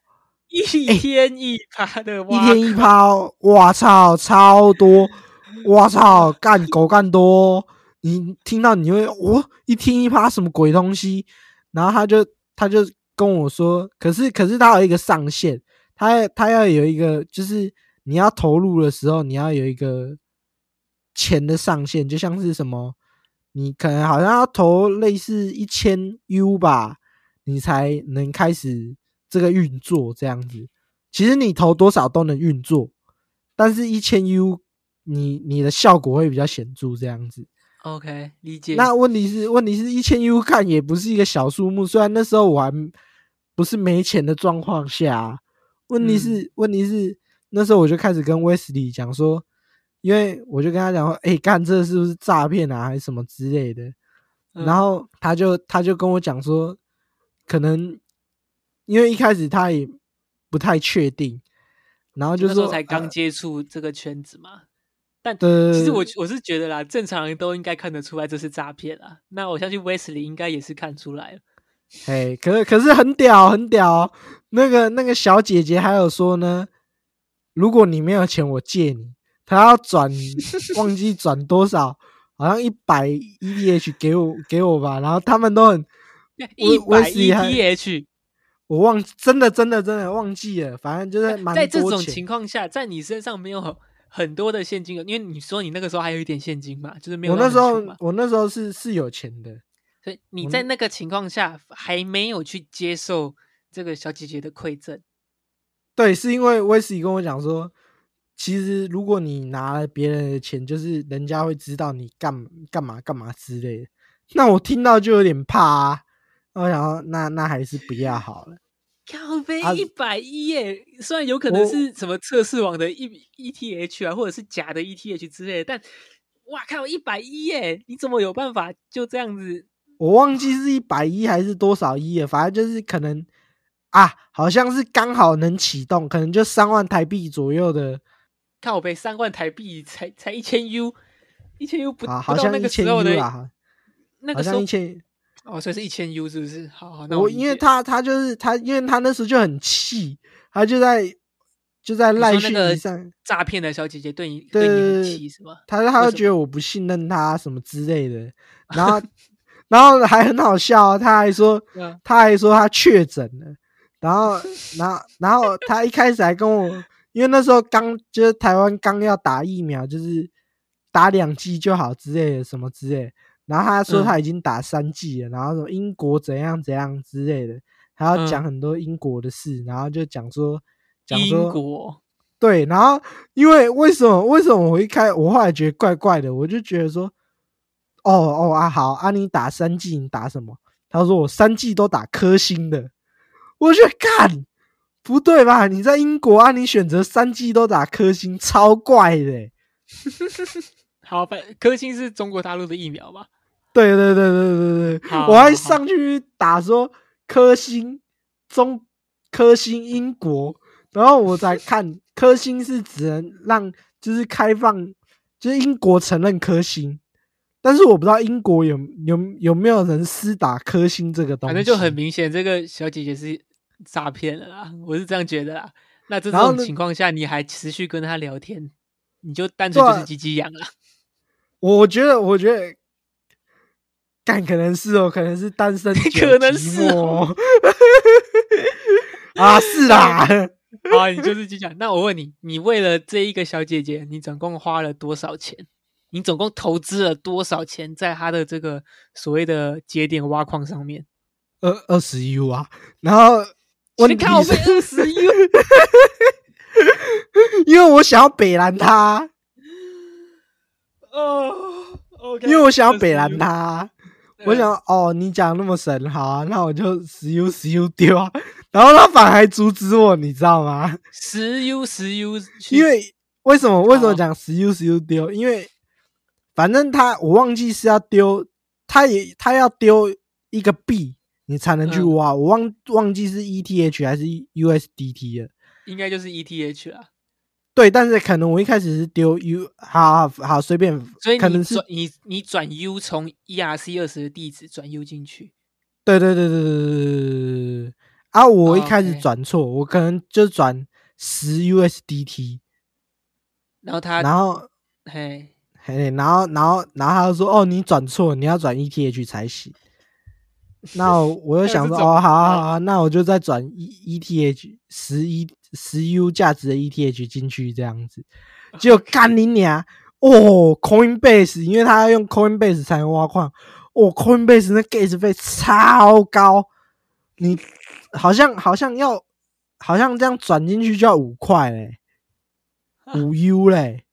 一天一趴的一天一趴哦，哇操，超多，哇操，干狗干多哦，你听到你会哦，一听一趴什么鬼东西？然后他就他就跟我说，可是可是他有一个上限，他他要有一个，就是你要投入的时候，你要有一个钱的上限，就像是什么，你可能好像要投类似一千 U 吧，你才能开始这个运作这样子。其实你投多少都能运作，但是一千 U 你你的效果会比较显著这样子。OK，理解。那问题是，问题是一千 U 看也不是一个小数目，虽然那时候我还不是没钱的状况下啊、问题是，问题是那时候我就开始跟威斯利讲说，因为我就跟他讲说，哎、干这是不是诈骗啊，还是什么之类的？嗯然后他就他就跟我讲说，可能因为一开始他也不太确定，然后就说那时候才刚呃接触这个圈子嘛。但对其实我我是觉得啦，正常人都应该看得出来这是诈骗啦。那我相信 Wesley 应该也是看出来了。嘿，可是可是很屌，很屌哦、那个那个小姐姐还有说呢，如果你没有钱，我借你。她要转，忘记转多少，好像一百 ETH 给我给我吧。然后他们都很，(laughs) 一威百斯利还 ETH，我忘，真的真的真的忘记了。反正就是蛮在这种情况下，在你身上没有很很多的现金流，因为你说你那个时候还有一点现金嘛，就是没有我那时候我那时候是是有钱的，所以你在那个情况下还没有去接受这个小姐姐的馈赠。对，是因为威斯利跟我讲说，其实如果你拿了别人的钱，就是人家会知道你干干嘛干嘛之类的。那我听到就有点怕啊，我想说那那还是不要好了。靠背啊一百一耶，虽然有可能是什么测试网的 E ETH 啊，或者是假的 ETH 之类的，但哇靠，一百一耶，你怎么有办法就这样子？我忘记是一百一还是多少一了，反正就是可能啊，好像是刚好能启动，可能就三万台币左右的，靠背三万台币才才一千 U，一千 U 不好像一千个时候的那个时候像一千。哦，所以是一千 U 是不是？好好，那我因为他他就是他，因为他那时候就很气，他就在就在赖讯息上，诈骗的小姐姐对你对对你很气是吗？他他就觉得我不信任他什么之类的，然后 (laughs) 然后还很好笑哦，他还说嗯。他还说他确诊了，然后 (laughs) 然后然后他一开始还跟我，因为那时候刚就是台湾刚要打疫苗，就是打两剂就好之类的什么之类的，然后他说嗯他已经打三剂了，然后说英国怎样怎样之类的，还要讲嗯很多英国的事，然后就讲说讲说英国对，然后因为为什么为什么我一开我后来觉得怪怪的，我就觉得说，哦哦啊好啊，你打三季你打什么？他说我三季都打科兴的，我觉得干不对吧？你在英国啊，你选择三季都打科兴，超怪的欸、(laughs) 好，反科兴是中国大陆的疫苗吧？对对对对对对，我还上去打说科兴中科兴英国，然后我才看科兴是只能让就是开放，(laughs) 就是英国承认科兴，但是我不知道英国有有有没有人私打科兴这个东西，反正就很明显，这个小姐姐是诈骗了啦，我是这样觉得啦。那这种情况下，你还持续跟她聊天，你就单纯就是鸡鸡痒了。我觉得，我觉得，干可能是哦，可能是单身 (laughs) 可能是寞哦啊，是啦，(laughs) 啊，你就是鸡讲。那我问你，你为了这一个小姐姐，你总共花了多少钱？你总共投资了多少钱在她的这个所谓的节点挖矿上面？二二十 U 啊，然后我你看我被是，二十 U，(laughs) 因为我想要北蓝他，哦因为我想要北20蓝对我想哦，你讲那么神，好啊，那我就十 U 十 U 丢啊，然后他反而还阻止我，你知道吗？十 U 十 U，因为为什么为什么讲十 U 十 U 丢？因为反正他我忘记是要丢，他也他要丢一个币，你才能去嗯挖。我忘忘记是 ETH 还是 USDT 了。应该就是 ETH 啦。对，但是可能我一开始是丢 U，好好好，随便，所以可能是你你转 U 从 ERC 二十的地址转 U 进去。对对对对对对对对对啊！我一开始转错，oh, okay. 我可能就转十 USDT，然后他，然后嘿，嘿，然后然后然后他就说：“哦，你转错，你要转 ETH 才行。”那我又 (laughs) 想说：“哦，好好好，那我就再转 E ETH 十一十 U 价值的 ETH 进去，这样子，(laughs) 结果干你娘！哦，Coinbase，因为他要用 Coinbase 才能挖矿，哦，Coinbase 那 gas 费超高，你好像好像要好像这样转进去就要五块嘞，(laughs) 五 U 嘞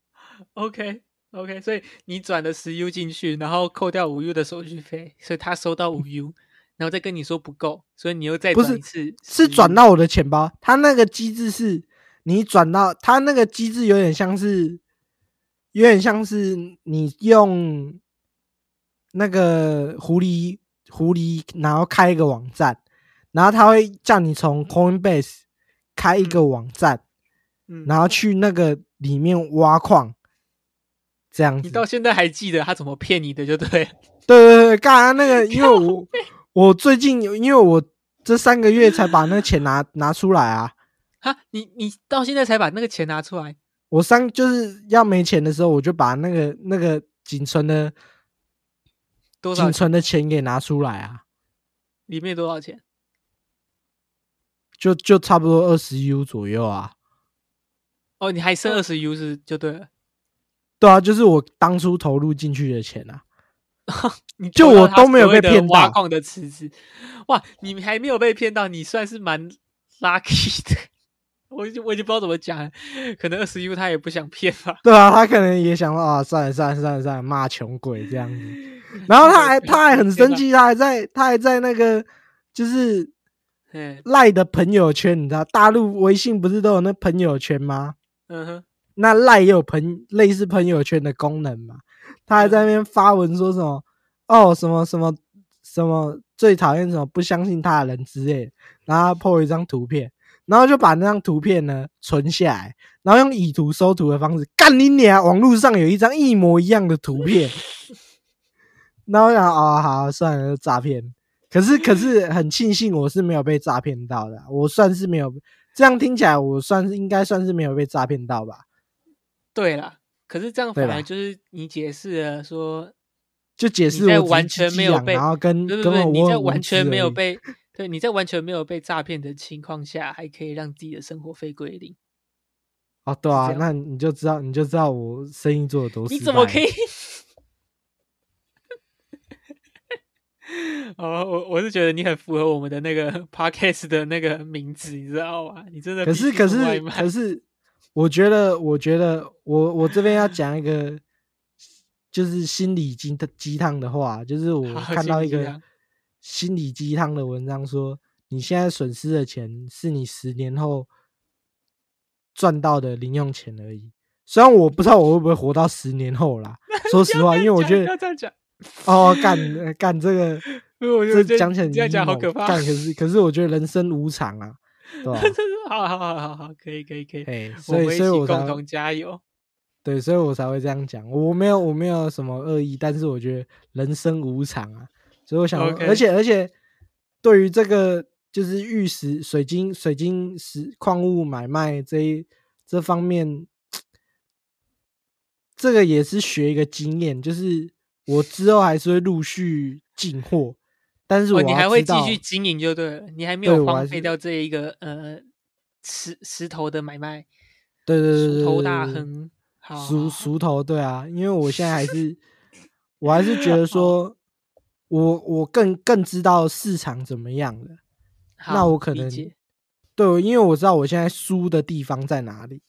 ，OK OK，所以你转了十 U 进去，然后扣掉五 U 的手续费，所以他收到五 U，然后再跟你说不够，所以你又再不是是转。到我的钱包。他那个机制是你转到，他那个机制有点像是，有点像是你用那个狐狸狐狸，然后开一个网站，然后他会叫你从 Coinbase 开一个网站，嗯，然后去那个里面挖矿，这样子。你到现在还记得他怎么骗你的，就对。对对对，刚刚那 (laughs) 个，因为我我最近有，因为我这三个月才把那个钱拿 (laughs) 拿出来啊。哈，你你到现在才把那个钱拿出来，我三就是要没钱的时候，我就把那个那个仅存的多少？仅存的钱给拿出来啊，里面多少钱？就就差不多二十 U 左右啊。哦，你还剩二十 U 是就对了。对啊，就是我当初投入进去的钱啊。(laughs) 你就我都没有被骗到挖矿的池子，哇，你还没有被骗到，你算是蛮 lucky 的。我已经我已经不知道怎么讲了，可能二十 U 他也不想骗吧。对啊，他可能也想说啊，算了算了算了算了，骂穷鬼这样子。然后他还 (laughs) 他还很生气，他还在他还在那个就是嗯赖的朋友圈，你知道大陆微信不是都有那朋友圈吗？嗯哼，那赖也有朋类似朋友圈的功能嘛？他还在那边发文说什么哦什么什么什么最讨厌什么不相信他的人之类的，然后他 po 一张图片，然后就把那张图片呢存下来，然后用以图搜图的方式干你娘！网络上有一张一模一样的图片，(laughs) 然后我想啊、好算了，诈骗。可是可是很庆幸我是没有被诈骗到的啊，我算是没有。这样听起来，我算是应该算是没有被诈骗到吧？对啦。可是这样反而就是你解释了说，就解释你在我完全没有被然后跟不是不是，跟我你在完全没有被，对，你在完全没有被诈骗的情况下，还可以让自己的生活费归零，哦，对啊那你就知道你就知道我生意做的多。你怎么可以？(laughs) 哦，我我是觉得你很符合我们的那个 (laughs) podcast 的那个名字，你知道吗？你真的可是可是送外卖可是，我觉得我觉得我我这边要讲一个就是心理鸡鸡汤的话，就是我看到一个心理鸡汤的文章说，你现在损失的钱是你十年后赚到的零用钱而已。虽然我不知道我会不会活到十年后啦，(laughs) 说实话，因为我觉得要这样讲，哦，干呃干这个，(laughs) 我觉这得讲起来很这样讲好可怕。干可是可是我觉得人生无常啊，对 (laughs) 吧、好好好好好，可以可以可以，哎，所以所以我共同加油。对，所以我才会这样讲。我没有我没有什么恶意，但是我觉得人生无常啊，所以我想而且而且对于这个就是玉石、水晶、水晶石矿物买卖这一这方面，这个也是学一个经验，就是我之后还是会陆续进货，但是我哦，你还会继续经营就对了，你还没有荒废掉这一个呃石石头的买卖，对对对头大亨。好，熟熟头，对啊，因为我现在还是，(laughs) 我还是觉得说，我我更更知道市场怎么样了。那我可能对，因为我知道我现在输的地方在哪里，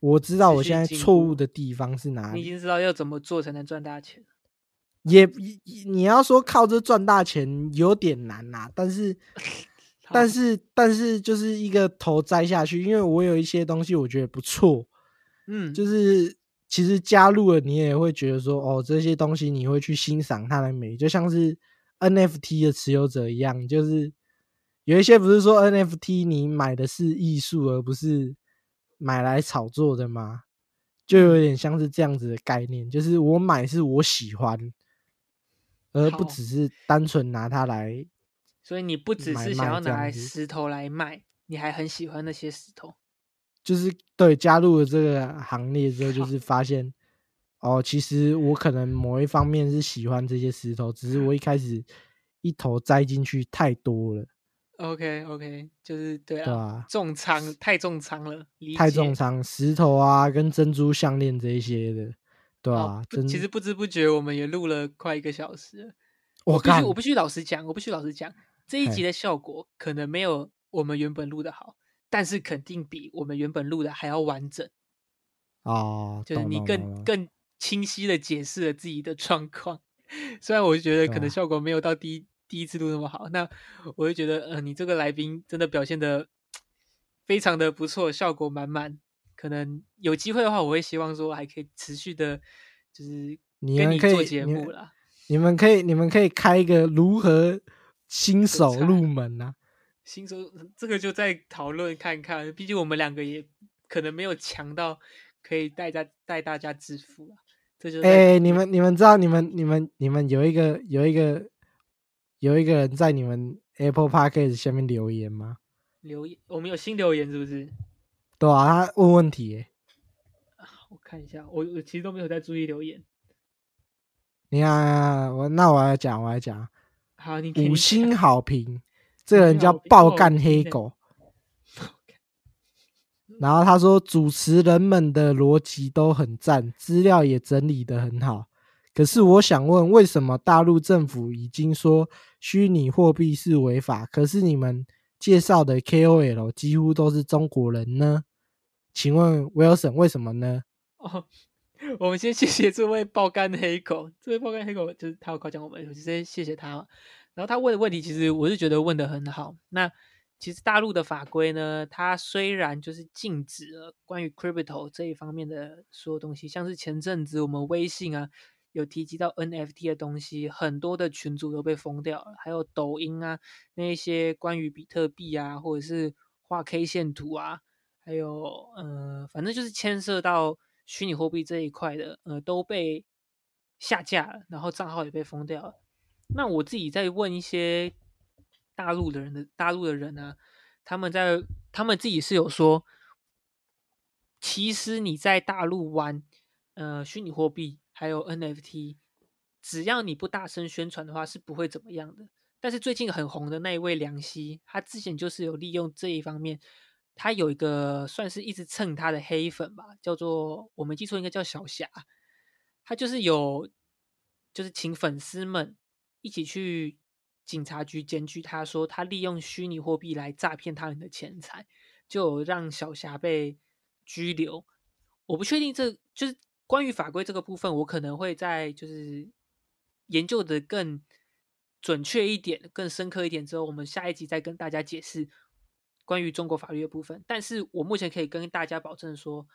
我知道我现在错误的地方是哪里。你已经知道要怎么做才能赚大钱。也也你要说靠这赚大钱有点难呐、但是 (laughs) 但是但是就是一个头栽下去，因为我有一些东西我觉得不错，嗯，就是其实加入了，你也会觉得说，哦，这些东西你会去欣赏它的美，就像是 NFT 的持有者一样，就是有一些不是说 NFT 你买的是艺术，而不是买来炒作的吗？就有点像是这样子的概念，就是我买是我喜欢，而不只是单纯拿它来。所以你不只是想要拿来石头来卖，你还很喜欢那些石头。就是对加入了这个行列之后，就是发现哦，其实我可能某一方面是喜欢这些石头，只是我一开始一头栽进去太多了，OK OK，就是对对啊，重仓太重仓了，太重仓，石头啊，跟珍珠项链这一些的，对吧、哦不真其实不知不觉我们也录了快一个小时了。我看必须我必须老实讲，我必须老实讲，这一集的效果可能没有我们原本录的好，但是肯定比我们原本录的还要完整，哦，就是你更更清晰的解释了自己的状况。虽然我就觉得可能效果没有到第一第一次录那么好，那我就觉得，呃，你这个来宾真的表现的非常的不错，效果满满。可能有机会的话，我会希望说还可以持续的，就是跟你们可以你做节目啦。你们可以你们可以开一个如何新手入门啊？新手这个就再讨论看看，毕竟我们两个也可能没有强到可以带大带大家致富啊。这就是哎、你们你们知道你们你们你们有一个有一个有一个人在你们 Apple Podcast 下面留言吗？留言，我们有新留言是不是？对啊，他问问题、耶我看一下，我我其实都没有在注意留言。你看我那我来讲我来讲，好，你五星好评，这个人叫爆干黑狗。然后他说，主持人们的逻辑都很赞，资料也整理的很好。可是我想问，为什么大陆政府已经说虚拟货币是违法，可是你们介绍的 KOL 几乎都是中国人呢？请问 Wilson 为什么呢？哦，(laughs) 我们先谢谢这位爆肝黑狗，(laughs) 这位爆肝黑狗就是他有夸奖我们，我就先谢谢他。然后他问的问题，其实我是觉得问的很好。那其实大陆的法规呢，它虽然就是禁止了关于 crypto 这一方面的所有东西，像是前阵子我们微信啊有提及到 NFT 的东西，很多的群组都被封掉了，还有抖音啊那些关于比特币啊，或者是画 K 线图啊，还有呃，反正就是牵涉到虚拟货币这一块的，呃，都被下架了，然后账号也被封掉了。那我自己在问一些大陆的人的大陆的人呢、他们在他们自己是有说，其实你在大陆玩呃虚拟货币还有 NFT，只要你不大声宣传的话，是不会怎么样的。但是最近很红的那一位梁希，他之前就是有利用这一方面，他有一个算是一直蹭他的黑粉吧，叫做我没记错应该叫小霞，他就是有就是请粉丝们一起去警察局检举他说他利用虚拟货币来诈骗他人的钱财，就让小霞被拘留。我不确定这就是关于法规这个部分，我可能会在就是研究的更准确一点、更深刻一点之后，我们下一集再跟大家解释关于中国法律的部分。但是我目前可以跟大家保证说，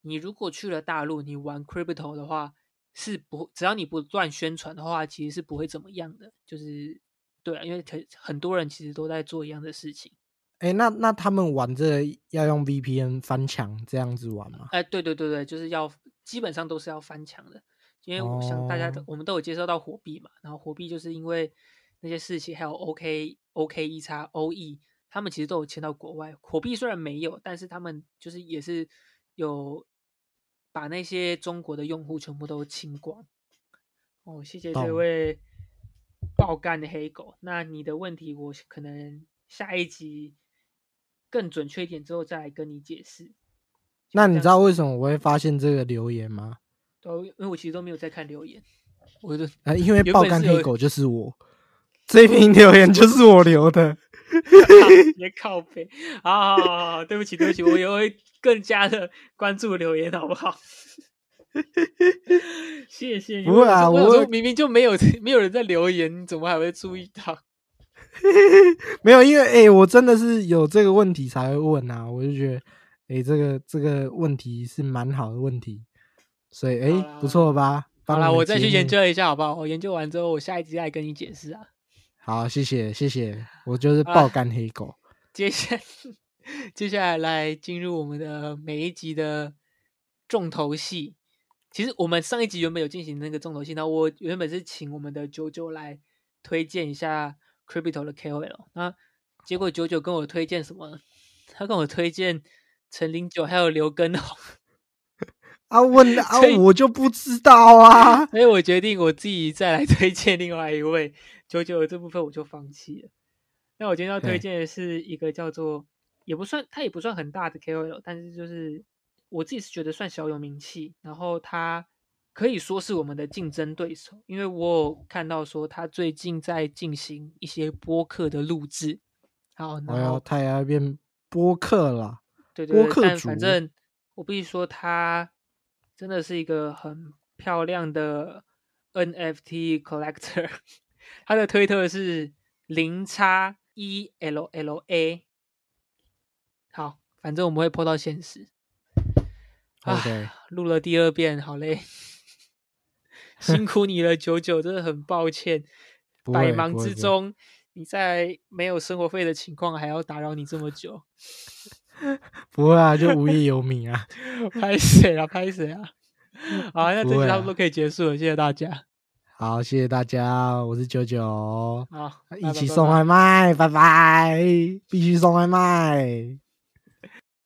你如果去了大陆，你玩 crypto 的话，是不只要你不乱宣传的话，其实是不会怎么样的。就是对啊，因为很很多人其实都在做一样的事情。哎，那那他们玩这要用 VPN 翻墙这样子玩吗？哎，对对对对，就是要基本上都是要翻墙的，因为我想大家都、哦我们都有接收到火币嘛，然后火币就是因为那些事情，还有 OK OK 一叉 OE，他们其实都有迁到国外。火币虽然没有，但是他们就是也是有把那些中国的用户全部都清光。哦，谢谢这位爆干的黑狗。那你的问题，我可能下一集更准确一点之后再来跟你解释。那你知道为什么我会发现这个留言吗？都因为我其实都没有在看留言，我就啊，因为爆肝黑狗就是我，这篇留言就是我留的。(laughs) (laughs) 别靠背。好好好好，对不起对不起，我也会更加的关注留言，好不好？(laughs) 谢谢你。不会啊我明明就没有没有人在留言，你怎么还会注意到？没有，因为哎、我真的是有这个问题才会问啊，我就觉得哎、这个这个问题是蛮好的问题，所以哎、不错吧？好啦，帮你们我再去。研究一下，好不好？我研究完之后，我下一集再来跟你解释啊。好，谢谢谢谢，我就是爆肝黑狗。接下 (laughs) 接下来来进入我们的每一集的重头戏。其实我们上一集原本有进行那个重头戏，那我原本是请我们的九九来推荐一下 Crypto 的 KOL，那结果九九跟我推荐什么？他跟我推荐陈零九还有刘根红。(laughs) 啊问 (laughs) 啊，我就不知道啊，(laughs) 所以我决定我自己再来推荐另外一位九九的这部分我就放弃了。那我今天要推荐的是一个叫做也不算他也不算很大的 KOL，但是就是我自己是觉得算小有名气，然后他可以说是我们的竞争对手，因为我有看到说他最近在进行一些播客的录制。好，然后他也要变播客了，对对，但反正我必须说他。真的是一个很漂亮的 (laughs) NFT collector，(laughs) 他的推特是零叉一 L L A。好，反正我们会破到现实。OK，录了第二遍，好累，(laughs) 辛苦你了，九九，真的很抱歉。百忙之中，你在没有生活费的情况，还要打扰你这么久。(laughs) 不会啊，就无业游民啊，(laughs) 拍谁啊？拍谁啊？好，那这期差不多可以结束了，谢谢大家。好，谢谢大家，我是九九。好，一起送外卖，拜拜，必须送外卖。